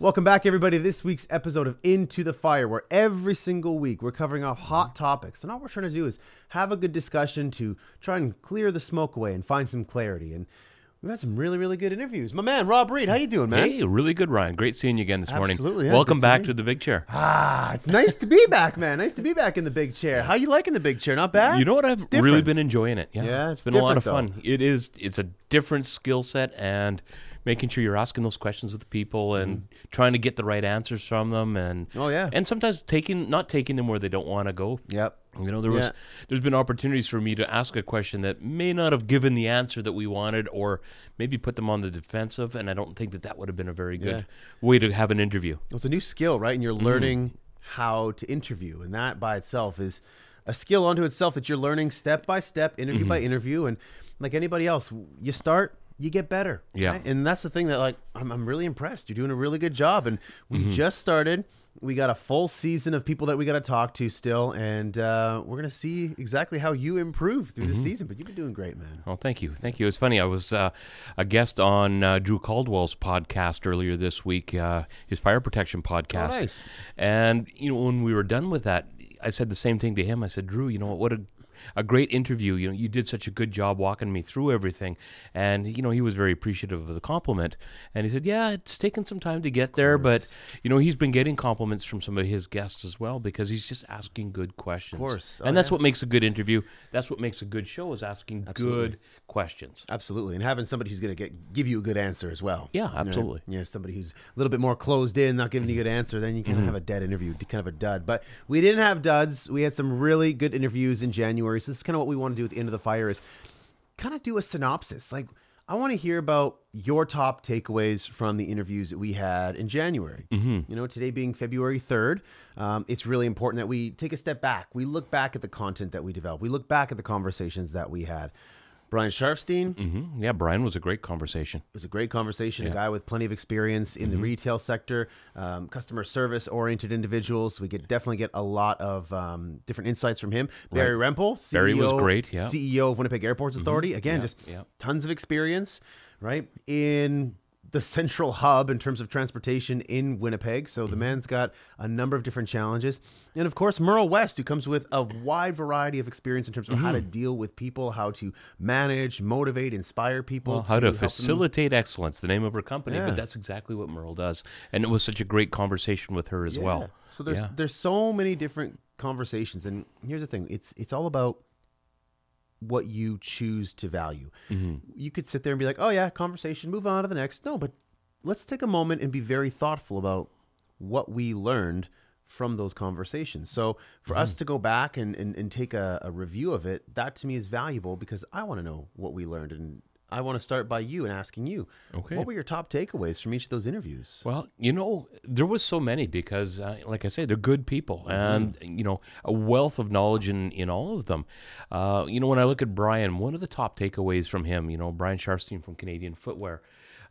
Welcome back, everybody, to this week's episode of Into the Fire, where every single week we're covering off hot topics. And all we're trying to do is have a good discussion to try and clear the smoke away and find some clarity. And we've had some really, really good interviews. My man, Rob Reed, how you doing, man? Hey, really good, Ryan. Great seeing you again this morning. Absolutely, yeah, Welcome back to the big chair. Ah, it's nice to be back, man. Nice to be back in the big chair. How you liking the big chair? Not bad. You know what? I've really been enjoying it. Yeah, Yeah, it's it's been a lot of different, fun. It is. It's a different skill set and making sure you're asking those questions with the people and trying to get the right answers from them and Mm-hmm. Oh, yeah. and sometimes taking not taking them where they don't want to go. Yep. You know, there was there's been opportunities for me to ask a question that may not have given the answer that we wanted, or maybe put them on the defensive, and I don't think that that would have been a very good Yeah. way to have an interview. It's a new skill, right? And you're Mm-hmm. learning how to interview, and that by itself is a skill unto itself that you're learning step by step, interview Mm-hmm. by interview, and like anybody else, you start, you get better. Yeah. right? and that's the thing that like I'm, I'm really impressed. You're doing a really good job, and we Mm-hmm. just started. We got a full season of people that we got to talk to still, and uh, we're gonna see exactly how you improve through Mm-hmm. the season. But you've been doing great, man. Oh, thank you, thank you. It's funny. I was uh, a guest on uh, Drew Caldwell's podcast earlier this week, uh, his fire protection podcast. Oh, nice. And you know, when we were done with that, I said the same thing to him. I said, Drew, you know what a a great interview. You know, you did such a good job walking me through everything. And you know, he was very appreciative of the compliment. And he said, "Yeah, it's taken some time to get there, but you know, he's been getting compliments from some of his guests as well because he's just asking good questions. Of course. Oh, and that's yeah. what makes a good interview. That's what makes a good show is asking good questions. Absolutely, and having somebody who's going to get give you a good answer as well. Yeah, You know, absolutely. Yeah, somebody who's a little bit more closed in, not giving you a good answer, then you kind of have a dead interview, kind of a dud. But we didn't have duds. We had some really good interviews in January. So this is kind of what we want to do at the end of the fire is kind of do a synopsis. Like I want to hear about your top takeaways from the interviews that we had in January. You know, today being February third, um, it's really important that we take a step back. We look back at the content that we developed. We look back at the conversations that we had. Brian Sharfstein, hmm Yeah, Brian was a great conversation. it was a great conversation. A guy with plenty of experience in the Mm-hmm. retail sector, um, customer service oriented individuals. We get definitely get a lot of um, different insights from him. Barry Rempel, CEO, Barry was great, yeah. Mm-hmm. CEO of Winnipeg Airports Authority. Again, just yeah. tons of experience, right in the central hub in terms of transportation in Winnipeg. So Mm-hmm. the man's got a number of different challenges, and of course Merle West, who comes with a wide variety of experience in terms of Mm-hmm. how to deal with people, how to manage, motivate, inspire people, Well, how to help them facilitate excellence, the name of her company, Yeah. but that's exactly what Merle does. And it was such a great conversation with her as well. So there's Yeah. there's so many different conversations, and here's the thing: it's it's all about what you choose to value. Mm-hmm. You could sit there and be like, "Oh yeah, conversation, move on to the next." No, but let's take a moment and be very thoughtful about what we learned from those conversations. So for Mm-hmm. us to go back and, and, and take a, a review of it, that to me is valuable because I want to know what we learned and I want to start by you and asking you, Okay. what were your top takeaways from each of those interviews? Well, you know, there was so many because, uh, like I say, they're good people, and you know, a wealth of knowledge in in all of them. Uh, you know, when I look at Brian, one of the top takeaways from him, you know, Brian Sharfstein from Canadian Footwear,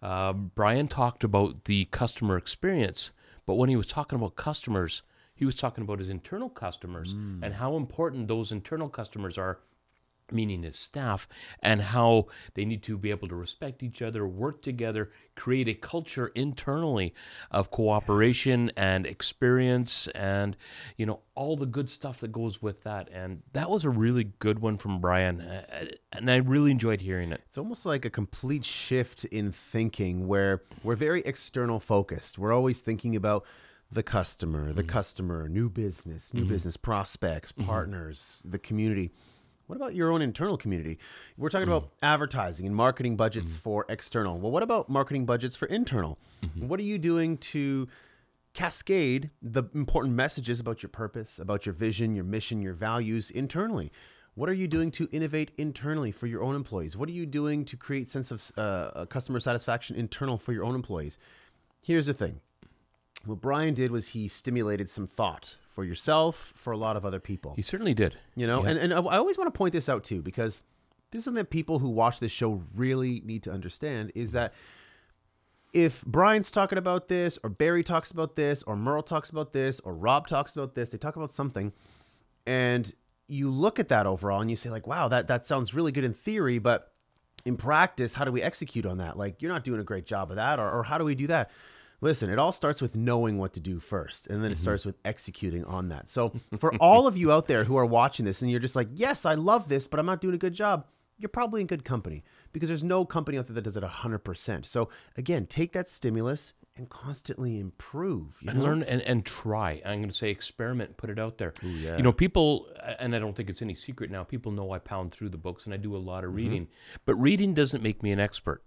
uh, Brian talked about the customer experience, but when he was talking about customers, he was talking about his internal customers and how important those internal customers are meaning his staff, and how they need to be able to respect each other, work together, create a culture internally of cooperation and experience, and you know all the good stuff that goes with that. And that was a really good one from Brian, uh, uh and I really enjoyed hearing it. It's almost like a complete shift in thinking where we're very external focused. We're always thinking about the customer, the mm-hmm. customer, new business, new mm-hmm. business prospects, mm-hmm. partners, the community. What about your own internal community? We're talking about mm. advertising and marketing budgets mm. for external. Well, what about marketing budgets for internal? Mm-hmm. What are you doing to cascade the important messages about your purpose, about your vision, your mission, your values internally. What are you doing to innovate internally for your own employees? What are you doing to create sense of uh, uh customer satisfaction internal for your own employees? Here's the thing. What Brian did was he stimulated some thought for yourself, for a lot of other people. He certainly did. You know, and, and I I always want to point this out too, because this is something that people who watch this show really need to understand is that if Brian's talking about this, or Barry talks about this, or Merle talks about this, or Rob talks about this, they talk about something, and you look at that overall and you say, like, wow, that, that sounds really good in theory, but in practice, how do we execute on that? Like, you're not doing a great job of that, or, or how do we do that? Listen, it all starts with knowing what to do first, and Mm-hmm. then it starts with executing on that. So, for all of you out there who are watching this and you're just like, yes, I love this, but I'm not doing a good job, you're probably in good company because there's no company out there that does it 100%. So, again, take that stimulus and constantly improve. You and know? learn and, and try. I'm going to say experiment, put it out there. yeah. You know, people, and I don't think it's any secret now, people know I pound through the books and I do a lot Mm-hmm. of reading, but reading doesn't make me an expert.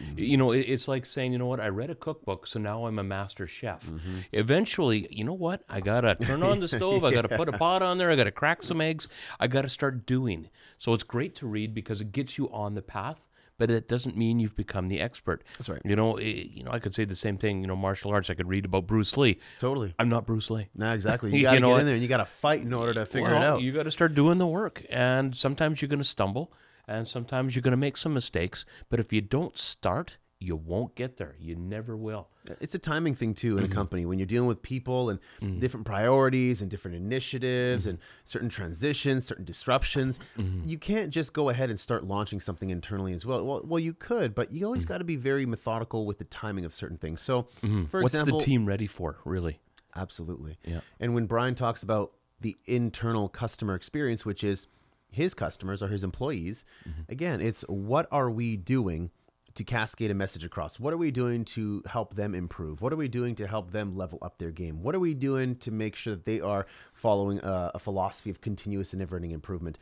Mm-hmm. You know, it- it's like saying, you know what, I read a cookbook, so now I'm a master chef. Mm-hmm. Eventually, you know what, I got to turn on the stove, I got to put a pot on there, I got to crack some eggs, I got to start doing. So it's great to read because it gets you on the path. But it doesn't mean you've become the expert. That's right. You know, eh, you know, I could say the same thing. You know, martial arts. I could read about Bruce Lee. Totally. I'm not Bruce Lee. No, exactly. You You got to know get in there and you got to fight in order to figure it out. You got to start doing the work, and sometimes you're going to stumble, and sometimes you're going to make some mistakes. But if you don't start, you won't get there. You never will. It's a timing thing too in Mm-hmm. a company when you're dealing with people and different priorities and different initiatives Mm-hmm. and certain transitions, certain disruptions. You can't just go ahead and start launching something internally as well. Well, well you could, but you always got to be very methodical with the timing of certain things. So, for Mm-hmm. What's example, the team ready for, really? Absolutely. Yeah. And when Brian talks about the internal customer experience, which is his customers or his employees, Mm-hmm. again, it's what are we doing to cascade a message across? What are we doing to help them improve? What are we doing to help them level up their game? What are we doing to make sure that they are following a, a philosophy of continuous and never ending improvement?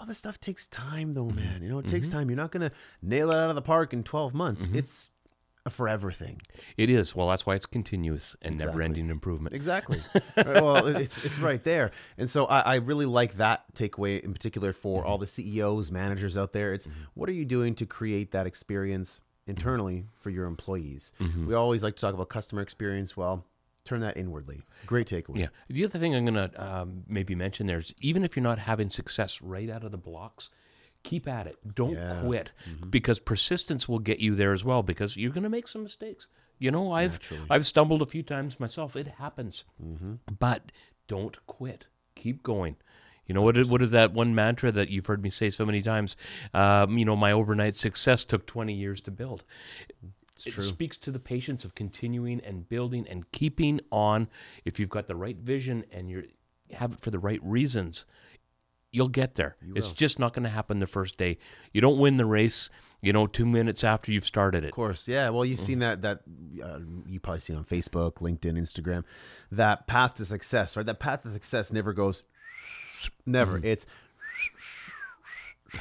All this stuff takes time, though, mm-hmm. man. You know, it takes mm-hmm. time. You're not going to nail it out of the park in 12 months. Mm-hmm. It's a forever thing. It is. Well, that's why it's continuous and never-ending improvement. Exactly. Well, it's, it's right there. And so I, I really like that takeaway in particular for mm-hmm. all the CEOs, managers out there. It's mm-hmm. what are you doing to create that experience internally mm-hmm. for your employees? We always like to talk about customer experience. Well, turn that inwardly. Great takeaway. Yeah. The other thing I'm going to um, maybe mention there is even if you're not having success right out of the blocks, keep at it. Don't Yeah. quit because persistence will get you there as well because you're going to make some mistakes. You know, I've I've stumbled a few times myself. It happens. But don't quit. Keep going. You know what? Is, what is that one mantra that you've heard me say so many times? Um, you know, my overnight success took 20 years to build. it speaks to the patience of continuing and building and keeping on. If you've got the right vision and you have it for the right reasons, you'll get there. It's just not going to happen the first day. You don't win the race, you know, two minutes after you've started it. Of course, yeah. Well, you've seen that that uh, you probably seen on Facebook, LinkedIn, Instagram. That path to success, right? That path to success never goes. Never. It's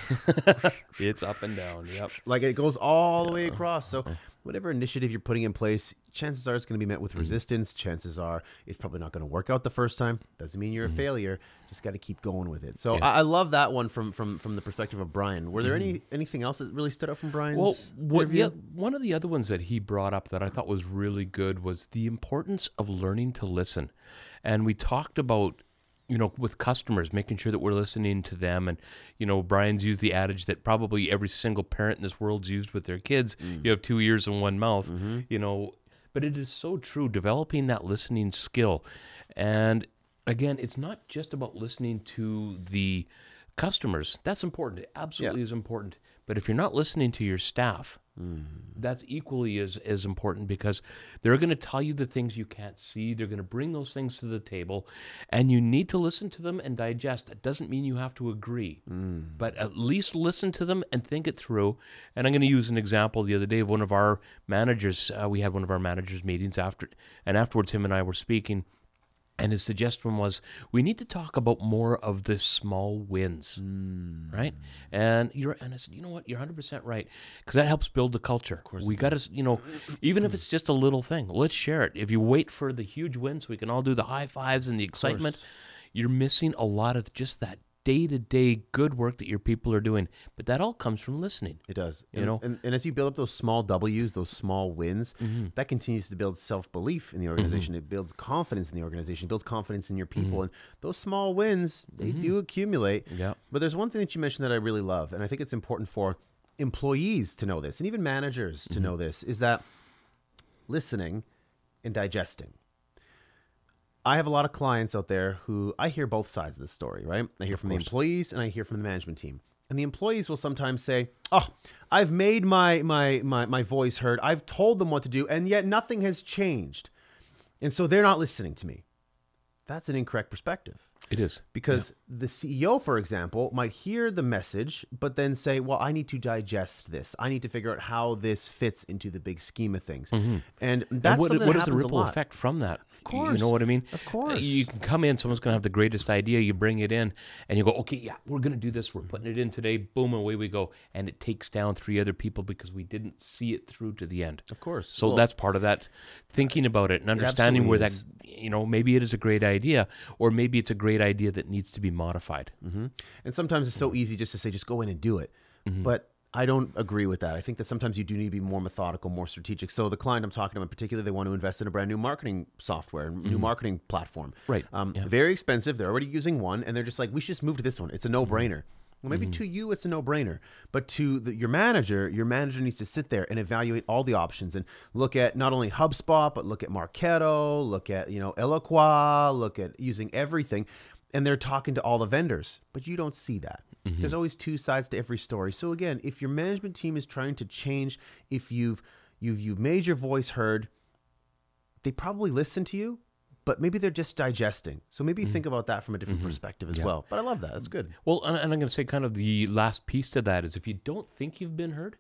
It's up and down. Yep. like it goes all the way across. So whatever initiative you're putting in place, chances are it's going to be met with mm-hmm. resistance. Chances are it's probably not going to work out the first time. Doesn't mean you're a mm-hmm. failure. Just got to keep going with it. So I, I love that one from from from the perspective of Brian. Were there any mm-hmm. anything else that really stood out from Brian's? Well, what, yeah, one of the other ones that he brought up that I thought was really good was the importance of learning to listen. And we talked about, you know, with customers, making sure that we're listening to them. And, you know, Brian's used the adage that probably every single parent in this world's used with their kids mm. you have two ears and one mouth, mm-hmm. you know. But it is so true, developing that listening skill. And again, it's not just about listening to the customers. That's important. It absolutely is important. But if you're not listening to your staff, that's equally as, as important because they're going to tell you the things you can't see. They're going to bring those things to the table, and you need to listen to them and digest. It doesn't mean you have to agree, but at least listen to them and think it through. And I'm going to use an example the other day of one of our managers. Uh, we had one of our managers' meetings after, and afterwards, him and I were speaking. And his suggestion was we need to talk about more of the small wins, mm. right? And you're and I said, you know what, you're 100 percent right because that helps build the culture. Of course, we got to, you know, even if it's just a little thing, let's share it. If you wait for the huge wins, we can all do the high fives and the excitement, you're missing a lot of just that day to day good work that your people are doing. But that all comes from listening. It does. You and, know? and, and as you build up those small W's, those small wins, Mm-hmm. that continues to build self belief in the organization. It builds confidence in the organization, builds confidence in your people. And those small wins, they do accumulate. Mm-hmm. Yeah. But there's one thing that you mentioned that I really love, and I think it's important for employees to know this, and even managers Mm-hmm. to know this, is that listening and digesting. I have a lot of clients out there who I hear both sides of the story, right? I hear from the employees and I hear from the management team. And the employees will sometimes say, "Oh, I've made my my my my voice heard. I've told them what to do, and yet nothing has changed." And so they're not listening to me. That's an incorrect perspective. It is. Because the CEO, for example, might hear the message, but then say, Well, I need to digest this. I need to figure out how this fits into the big scheme of things. And that's Mm-hmm. And what, what is the ripple effect from that? Of course. You know what I mean? Of Uh, course. You can come in, someone's going to have the greatest idea. You bring it in, and you go, okay, yeah, we're going to do this. We're putting it in today. Boom, away we go. And it takes down three other people because we didn't see it through to the end. Of course. So Well, that's part of that thinking about it and understanding where that, you know, maybe it is a great idea, or maybe it's a great idea that needs to be modified. Mm-hmm. And sometimes it's so mm-hmm. easy just to say, just go in and do it. Mm-hmm. But I don't agree with that. I think that sometimes you do need to be more methodical, more strategic. So the client I'm talking to in particular, they want to invest in a brand new marketing software, new marketing platform. Right. Um, Very expensive. They're already using one, and they're just like, we should just move to this one. It's a no-brainer. Well, maybe mm-hmm. to you it's a no-brainer, but to the, your manager, your manager needs to sit there and evaluate all the options and look at not only HubSpot but look at Marketo, look at you know Eloqua, look at using everything, and they're talking to all the vendors. But you don't see that. Mm-hmm. There's always two sides to every story. So again, if your management team is trying to change, if you've you've you've made your voice heard, they probably listen to you, but maybe they're just digesting. So maybe mm-hmm. think about that from a different mm-hmm. perspective as well. But I love that. That's good. Well, and, and I'm going to say kind of the last piece to that is if you don't think you've been heard,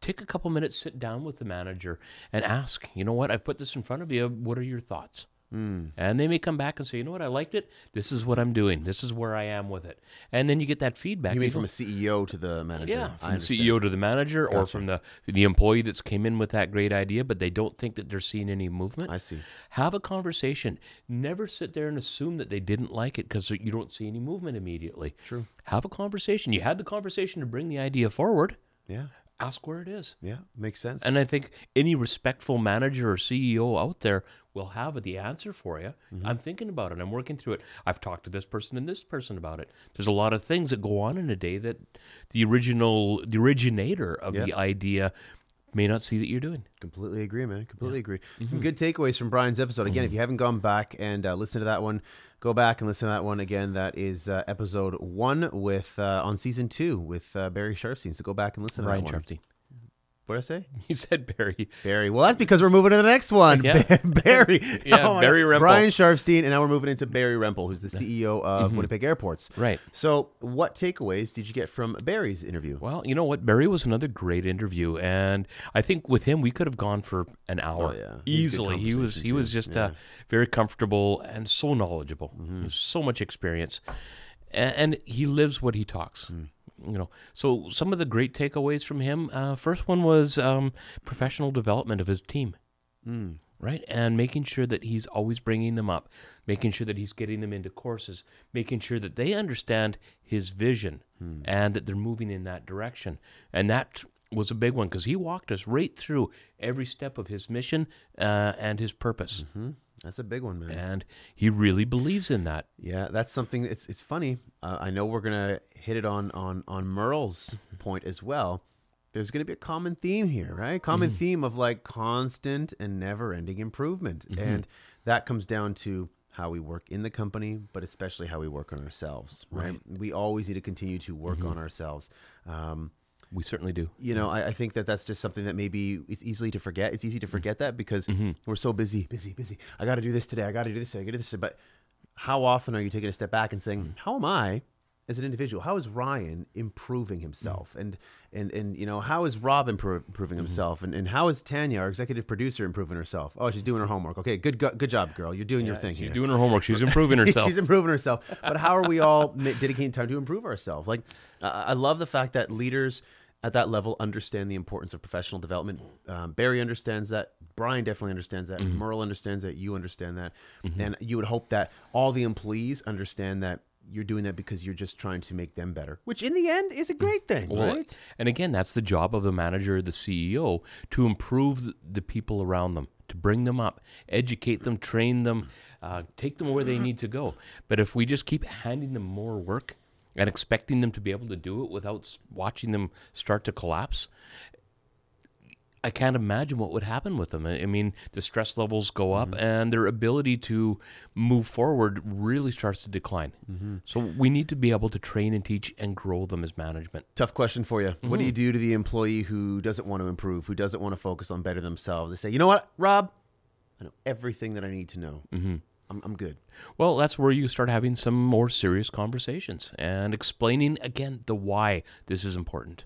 take a couple minutes, sit down with the manager and ask, you know what, I've put this in front of you. What are your thoughts? Mm. And they may come back and say, you know what, I liked it. This is what I'm doing. This is where I am with it. And then you get that feedback. You mean from a CEO to the manager? yeah, from the. CEO to the manager, or from the the employee that's came in with that great idea, but they don't think that they're seeing any movement. I see. Have a conversation. Never sit there and assume that they didn't like it because you don't see any movement immediately. True. Have a conversation. You had the conversation to bring the idea forward. Yeah. Ask where it is. Yeah. Makes sense. And I think any respectful manager or CEO out there will have the answer for you. Mm-hmm. I'm thinking about it. I'm working through it. I've talked to this person and this person about it. There's a lot of things that go on in a day that the original, the originator of the idea may not see that you're doing. Completely agree, man. Completely agree. Mm-hmm. Some good takeaways from Brian's episode. Again, if you haven't gone back and uh, listened to that one, go back and listen to that one again. That is uh, episode one with uh, on season two with uh, Barry Sharfstein. So go back and listen to Ryan that one. What did I say? You said Barry. Barry. Well, that's because we're moving to the next one. Yeah. Barry. Yeah, my Barry Rempel. Brian Sharfstein, and now we're moving into Barry Rempel, who's the CEO of Winnipeg Airports. Right. So, what takeaways did you get from Barry's interview? Well, you know what? Barry was another great interview, and I think with him we could have gone for an hour Oh, yeah. He was a good easily. He was he was just uh, very comfortable and so knowledgeable. Mm-hmm. So much experience, and, and he lives what he talks. Mm. You know, so some of the great takeaways from him. Uh, first one was um, professional development of his team. Mm. Right, and making sure that he's always bringing them up, making sure that he's getting them into courses, making sure that they understand his vision and that they're moving in that direction. And that was a big one because he walked us right through every step of his mission uh, and his purpose. Hmm? That's a big one, man. And he really believes in that. Yeah, that's something. It's it's funny. Uh, I know we're gonna hit it on on on Merle's point as well. There's gonna be a common theme here, right? Common theme of like constant and never-ending improvement, and that comes down to how we work in the company, but especially how we work on ourselves, right? We always need to continue to work on ourselves. Um, We certainly do. you know, I, I think that that's just something that maybe it's easily to forget. It's easy to mm-hmm. forget that because mm-hmm. we're so busy, busy, busy. I got to do this today. I got to do this today. I got to do this. Today. But how often are you taking a step back and saying, mm. "How am I as an individual? How is Ryan improving himself? Mm. And and and you know, how is Rob impro- improving mm-hmm. himself? And and how is Tanya, our executive producer, improving herself? Oh, she's doing her homework. Okay, good go- good job, girl. You're doing your thing She's here. doing her homework. She's improving herself. She's improving herself. But how are we all dedicating time to improve ourselves? Like, uh, I love the fact that leaders at that level understand the importance of professional development. Um, Barry understands that. Brian definitely understands that. Merle understands that. You understand that. And you would hope that all the employees understand that you're doing that because you're just trying to make them better, which in the end is a great thing, Well, right? And again, that's the job of the manager, the CEO, to improve the, the people around them, to bring them up, educate them, train them, uh, take them where they need to go. But if we just keep handing them more work and expecting them to be able to do it without watching them start to collapse, I can't imagine what would happen with them. I mean, the stress levels go up, mm-hmm. and their ability to move forward really starts to decline. Mm-hmm. So we need to be able to train and teach and grow them as management. Tough question for you. What Mm-hmm. do you mm-hmm. do to the employee who doesn't want to improve, who doesn't want to focus on better themselves? They say, you know what, Rob, I know everything that I need to know. Mm-hmm. I'm, I'm good. Well, that's where you start having some more serious conversations and explaining again the why this is important.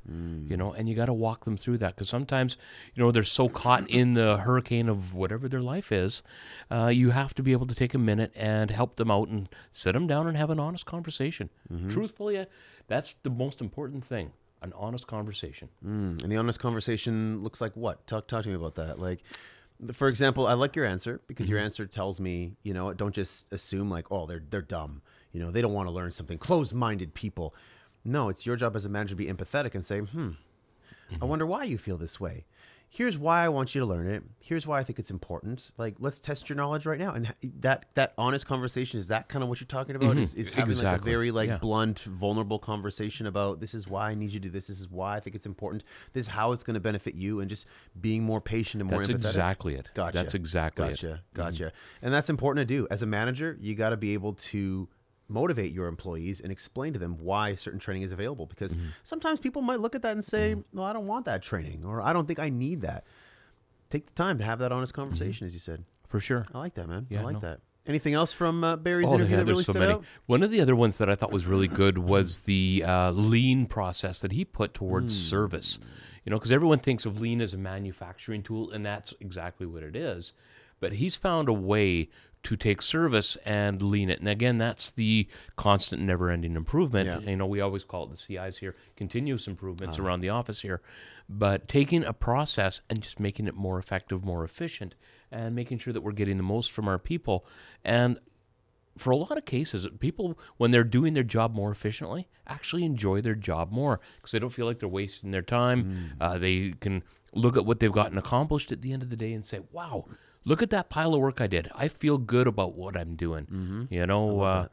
You know, and you got to walk them through that because sometimes, you know, they're so caught in the hurricane of whatever their life is. Uh, you have to be able to take a minute and help them out and sit them down and have an honest conversation. Truthfully, uh, that's the most important thing an honest conversation. Mm, and the honest conversation looks like what? Talk, talk to me about that. Like, for example, I like your answer because your answer tells me, you know, don't just assume like, oh, they're they're dumb. You know, they don't want to learn something. Closed-minded people. No, it's your job as a manager to be empathetic and say, hmm, I wonder why you feel this way. Here's why I want you to learn it. Here's why I think it's important. Like, let's test your knowledge right now. And that that honest conversation is that kind of what you're talking about? Mm-hmm. Is, is having like a very like Yeah. blunt, vulnerable conversation about this is why I need you to do this. This is why I think it's important. This is how it's going to benefit you, and just being more patient and more That's empathetic. exactly it. Gotcha. That's exactly it. Gotcha. Mm-hmm. Gotcha. And that's important to do as a manager. You got to be able to motivate your employees and explain to them why certain training is available because sometimes people might look at that and say well i don't want that training or i don't think i need that take the time to have that honest conversation as you said For sure. i like that man Yeah, i like no. that anything else from uh, barry's Oh, interview yeah, that really so stood many. out One of the other ones that I thought was really good was the uh, lean process that he put towards Hmm. service. You know, because everyone thinks of lean as a manufacturing tool, and that's exactly what it is. But he's found a way to take service and lean it. And again, that's the constant, never ending improvement. Yeah. You know, we always call it the CIs here, continuous improvements Uh-huh. around the office here. But taking a process and just making it more effective, more efficient, and making sure that we're getting the most from our people. And for a lot of cases, people, when they're doing their job more efficiently, actually enjoy their job more because they don't feel like they're wasting their time. Uh, they can look at what they've gotten accomplished at the end of the day and say, wow, look at that pile of work I did. I feel good about what I'm doing. Mm-hmm. You know, uh,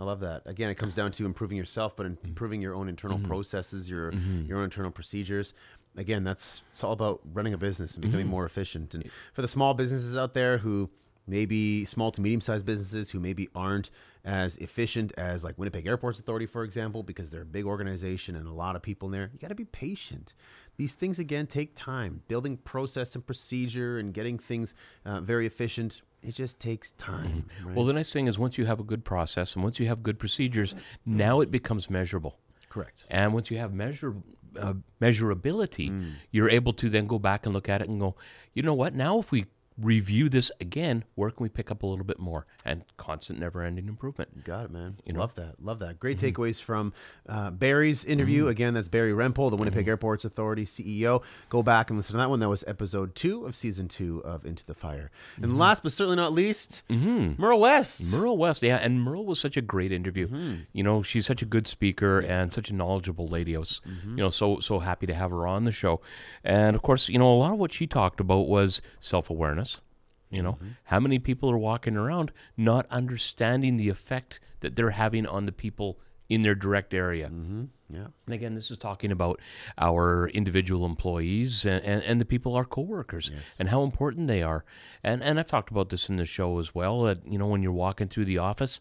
I love that. Again, it comes down to improving yourself, but mm-hmm. improving your own internal mm-hmm. processes, your your own internal procedures. Again, that's it's all about running a business and becoming more efficient. And for the small businesses out there who maybe small to medium sized businesses who maybe aren't as efficient as like Winnipeg Airports Authority, for example, because they're a big organization and a lot of people in there, you got to be patient. These things again take time. Building process and procedure and getting things uh, very efficient, it just takes time. right? well, the nice thing is once you have a good process and once you have good procedures, now it becomes measurable. Correct. And once you have measure uh, measurability, you're able to then go back and look at it and go, you know what? Now, if we review this again, where can we pick up a little bit more? And constant, never-ending improvement. Got it, man. You know? Love that. Love that. Great mm-hmm. takeaways from uh, Barry's interview. Mm-hmm. Again, that's Barry Rempel, the Winnipeg mm-hmm. Airports Authority CEO. Go back and listen to that one. That was episode two of season two of Into the Fire. And last but certainly not least, Merle West. Merle West, yeah, and Merle was such a great interview. You know, she's such a good speaker and such a knowledgeable lady. I was, you know, so so happy to have her on the show. And of course, you know, a lot of what she talked about was self awareness. You know, mm-hmm. how many people are walking around not understanding the effect that they're having on the people in their direct area? Mm-hmm. yeah. And again, this is talking about our individual employees and, and, and the people, our coworkers, and how important they are. And and I've talked about this in the show as well. That you know, when you're walking through the office,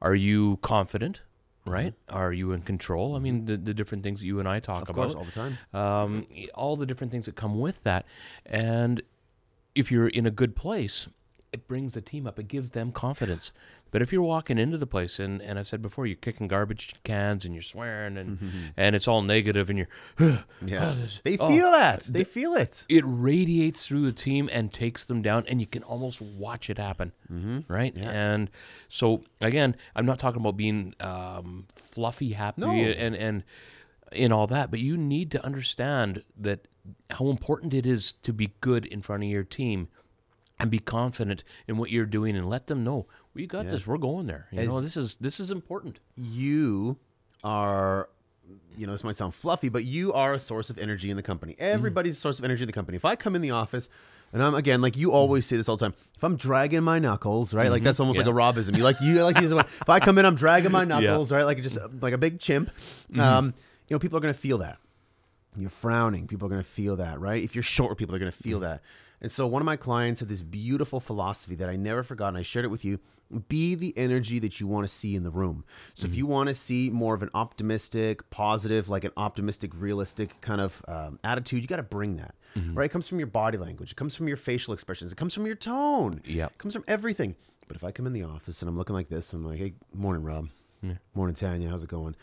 are you confident? Mm-hmm. Right? Are you in control? I mean, the, the different things that you and I talk Of about course, all the time. um, all the different things that come with that. And if you're in a good place, it brings the team up. It gives them confidence. But if you're walking into the place, and, and I've said before, you're kicking garbage cans and you're swearing and and it's all negative, and you're Yeah. this- They oh, feel that. They feel it. it radiates through the team and takes them down, and you can almost watch it happen, mm-hmm. right? And so again, I'm not talking about being um, fluffy, happy, No. and and in all that, but you need to understand that how important it is to be good in front of your team and be confident in what you're doing and let them know we got this. We're going there. You know, this is this is important. You are, you know, this might sound fluffy, but you are a source of energy in the company. Mm-hmm. Everybody's a source of energy in the company. If I come in the office, and I'm again like you always say this all the time. If I'm dragging my knuckles, right, like that's mm-hmm. almost like a Robism. You like you like use if I come in, I'm dragging my knuckles, right, like just like a big chimp. Mm-hmm. Um, you know, people are gonna feel that. You're frowning, people are going to feel that, right? If you're short, people are going to feel Mm. that. And so one of my clients had this beautiful philosophy that I never forgot, and I shared it with you. Be the energy that you want to see in the room. So Mm-hmm. if you want to see more of an optimistic, positive, like an optimistic, realistic kind of um, attitude, you got to bring that, Mm-hmm. right? It comes from your body language. It comes from your facial expressions. It comes from your tone. Yeah. It comes from everything. But if I come in the office and I'm looking like this, I'm like, hey, morning, Rob. Morning, Tanya. How's it going?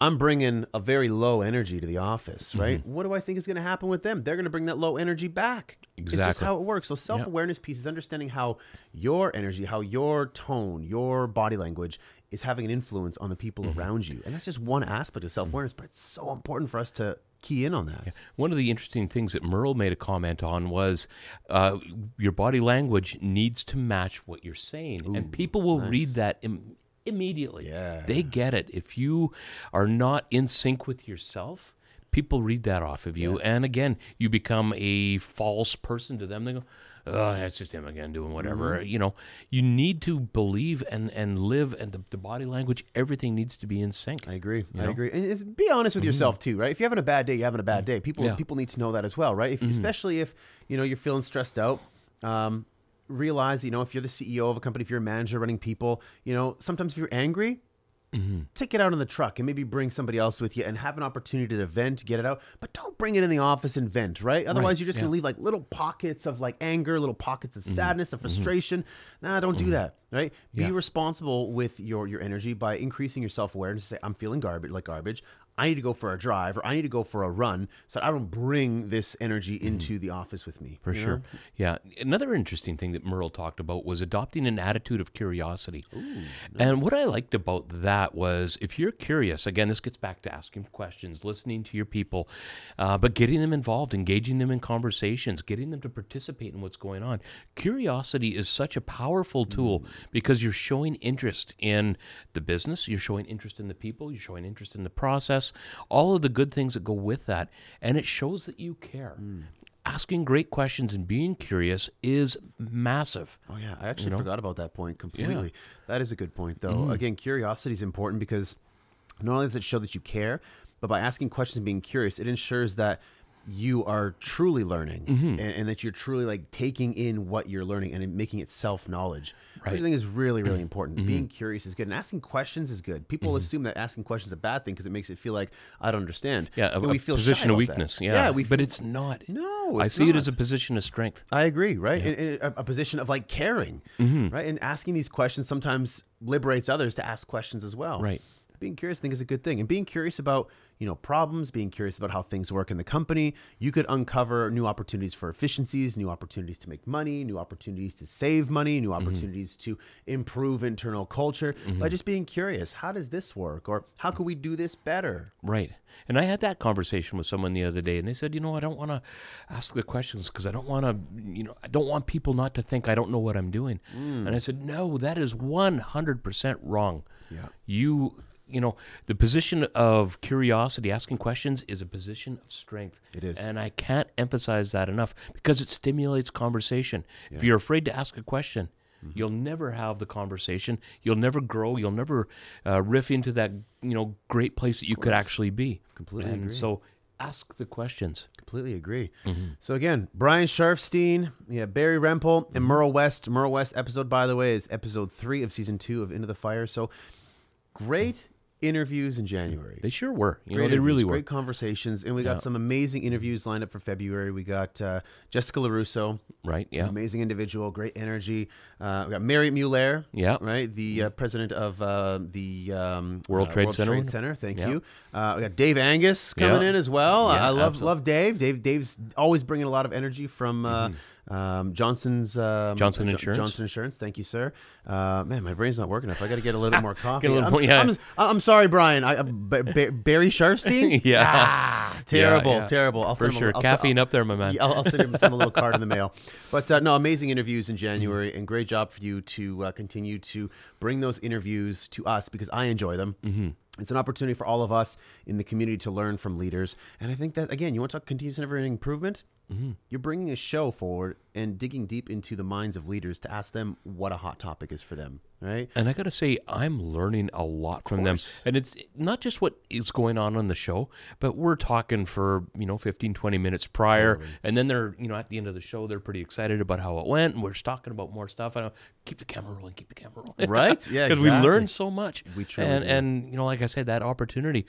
I'm bringing a very low energy to the office, Mm-hmm. right? What do I think is going to happen with them? They're going to bring that low energy back. Exactly. It's just how it works. So self awareness piece is understanding how your energy, how your tone, your body language is having an influence on the people Mm-hmm. around you, and that's just one aspect of self awareness. But it's so important for us to key in on that. One of the interesting things that Merle made a comment on was uh, your body language needs to match what you're saying, and people will read that Im- immediately. Yeah. they get it. If you are not in sync with yourself, people read that off of you, and again, you become a false person to them. They go. Oh, that's just him again doing whatever. Mm-hmm. You know, you need to believe and, and live, and the, the body language, everything needs to be in sync. I agree. I know? agree. And it's, be honest with yourself too, right? If you're having a bad day, you're having a bad day. People Yeah. people need to know that as well, right? If, Especially if you know you're feeling stressed out. Um, realize, you know, if you're the CEO of a company, if you're a manager running people, you know, sometimes if you're angry, mm-hmm. take it out in the truck and maybe bring somebody else with you and have an opportunity to vent, get it out. But don't bring it in the office and vent, right? Otherwise, you're just yeah. gonna leave like little pockets of like anger, little pockets of mm-hmm. sadness, of mm-hmm. frustration. Nah, don't do that, right? Be Yeah. responsible with your your energy by increasing your self awareness. Say, I'm feeling garbage, like garbage. I need to go for a drive or I need to go for a run, so I don't bring this energy into the office with me. For sure. know? Yeah. Another interesting thing that Merle talked about was adopting an attitude of curiosity. And what I liked about that was if you're curious, again, this gets back to asking questions, listening to your people, uh, but getting them involved, engaging them in conversations, getting them to participate in what's going on. Curiosity is such a powerful tool because you're showing interest in the business, you're showing interest in the people, you're showing interest in the process, all of the good things that go with that. And it shows that you care asking great questions and being curious is massive. Oh yeah, I actually forgot about that point completely. That is a good point, though. Mm-hmm. Again, curiosity is important because not only does it show that you care, but by asking questions and being curious, it ensures that you are truly learning Mm-hmm. and, and that you're truly like taking in what you're learning and making it self knowledge. Which I think is really, really Mm-hmm. important. Being curious is good, and asking questions is good. People assume that asking questions is a bad thing because it makes it feel like I don't understand. Yeah, a, we feel position of about that. weakness. Yeah, yeah, we but feel- it's not. No, I it's see it as a position of strength. I agree, right? In, in a, a position of like caring, Mm-hmm. right? And asking these questions sometimes liberates others to ask questions as well. Right. Being curious, I think, is a good thing. And being curious about, you know, problems, being curious about how things work in the company, you could uncover new opportunities for efficiencies, new opportunities to make money, new opportunities to save money, new Mm-hmm. opportunities to improve internal culture by just being curious. How does this work? Or how could we do this better? Right. And I had that conversation with someone the other day, and they said, you know, I don't want to ask the questions because I don't want to, you know, I don't want people not to think I don't know what I'm doing. Mm. And I said, no, that is 100% wrong. Yeah. You, you know, the position of curiosity, asking questions, is a position of strength. It is. And I can't emphasize that enough because it stimulates conversation. If you're afraid to ask a question, Mm-hmm. You'll never have the conversation. You'll never grow. You'll never uh, riff into that you know great place that you could actually be. Completely and agree. so ask the questions. Completely agree. Mm-hmm. So again, Brian Sharfstein, yeah, Barry Rempel, Mm-hmm. and Merle West. Merle West episode, by the way, is episode three of season two of Into the Fire. So great interviews in January. They sure were. You Great know, they really were. great conversations, and we got Yeah. some amazing interviews lined up for February. We got uh, Jessica Larusso, Right? Yeah. amazing individual, great energy. Uh, we got Mary Mueller, Yeah. right, the uh, president of uh, the um, World uh, Trade World Center. Trade Center. Thank Yeah. you. Uh, we got Dave Angus coming Yeah. in as well. I- love absolutely. love Dave. Dave Dave's always bringing a lot of energy from. Uh, Um, Johnson's um, Mm-hmm. Johnson Jo- Insurance. Johnson Insurance. Thank you, sir. Uh, man, my brain's not working enough. I got to get a little more coffee. little I'm, more- yeah. I'm, I'm sorry, Brian. I, uh, B- B- Barry Sharfstein. Yeah. Ah, terrible, yeah. terrible. I'll For send him a- sure. I'll- Caffeine up there, my man. I'll, I'll send him a little card in the mail. But uh, no, amazing interviews in January, and great job for you to uh, continue to bring those interviews to us because I enjoy them. It's an opportunity for all of us in the community to learn from leaders. And I think that, again, you want to talk continuous and ever improvement? Mm-hmm. You're bringing a show forward and digging deep into the minds of leaders to ask them what a hot topic is for them, right? And I got to say, I'm learning a lot from them. And it's not just what is going on on the show, but we're talking for, you know, 15, 20 minutes prior. And then they're, you know, at the end of the show, they're pretty excited about how it went. And we're just talking about more stuff. I keep the camera rolling, keep the camera rolling. Right? Yeah, Because we exactly. learn so much. We truly and, do. and, you know, like I said, that opportunity,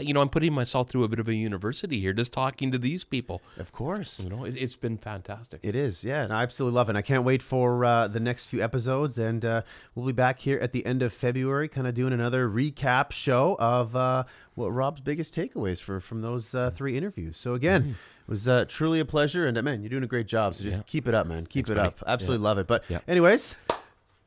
you know, I'm putting myself through a bit of a university here, just talking to these people. Of course. You know, it, it's been fantastic. It is, yeah, and I absolutely love it. And I can't wait for uh, the next few episodes, and uh, we'll be back here at the end of February, kind of doing another recap show of uh, what Rob's biggest takeaways for from those uh, three interviews. So again, Mm-hmm. it was uh, truly a pleasure, and uh, man, you're doing a great job. So just Yeah. keep it up, man. Keep Thanks, it buddy. up. Absolutely love it. But Yeah. anyways,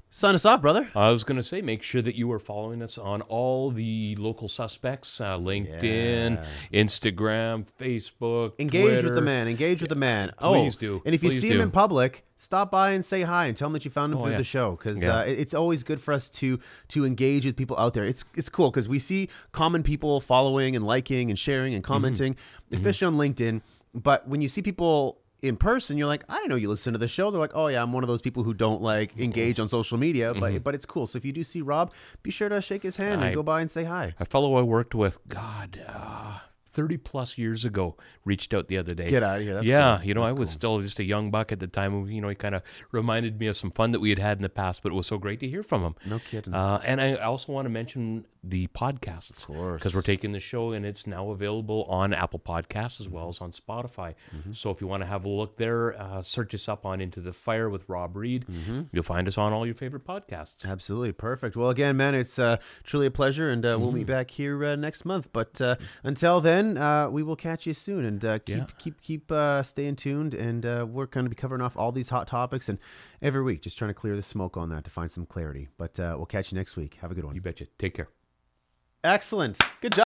sign us off, brother. I was going to say, make sure that you are following us on all the local suspects uh, LinkedIn, Instagram, Facebook. Engage with the man. Engage with the man. Please oh, do. And if you Please see him in public, stop by and say hi and tell him that you found him Oh, through yeah. the show because Yeah. uh, it's always good for us to to engage with people out there. It's it's cool because we see common people following and liking and sharing Mm-hmm. and commenting, especially on LinkedIn. But when you see people in person, you're like, I don't know you listen to the show. They're like, Oh yeah, I'm one of those people who don't like Mm-hmm. engage on social media, but but it's cool. So if you do see Rob, be sure to shake his hand I- and go by and say hi. A fellow I worked with, God, uh, 30 plus years ago, reached out the other day. Get outta here. That's yeah, cool. you know, That's I was cool. still just a young buck at the time. You know, he kind of reminded me of some fun that we had had in the past, but it was so great to hear from him. No kidding. Uh, and I also want to mention the podcasts. course. Because we're taking the show and it's now available on Apple Podcasts as well as on Spotify. Mm-hmm. So if you want to have a look there, uh, search us up on Into the Fire with Rob Reed. Mm-hmm. You'll find us on all your favorite podcasts. Absolutely perfect. Well, again, man, it's uh, truly a pleasure, and uh, we'll Mm-hmm. meet back here uh, next month. But uh, until then, uh, we will catch you soon, and uh, keep Yeah. keep keep uh, staying tuned. And uh, we're going to be covering off all these hot topics, and every week, just trying to clear the smoke on that to find some clarity. But uh, we'll catch you next week. Have a good one. You betcha. Take care. Excellent. Good job.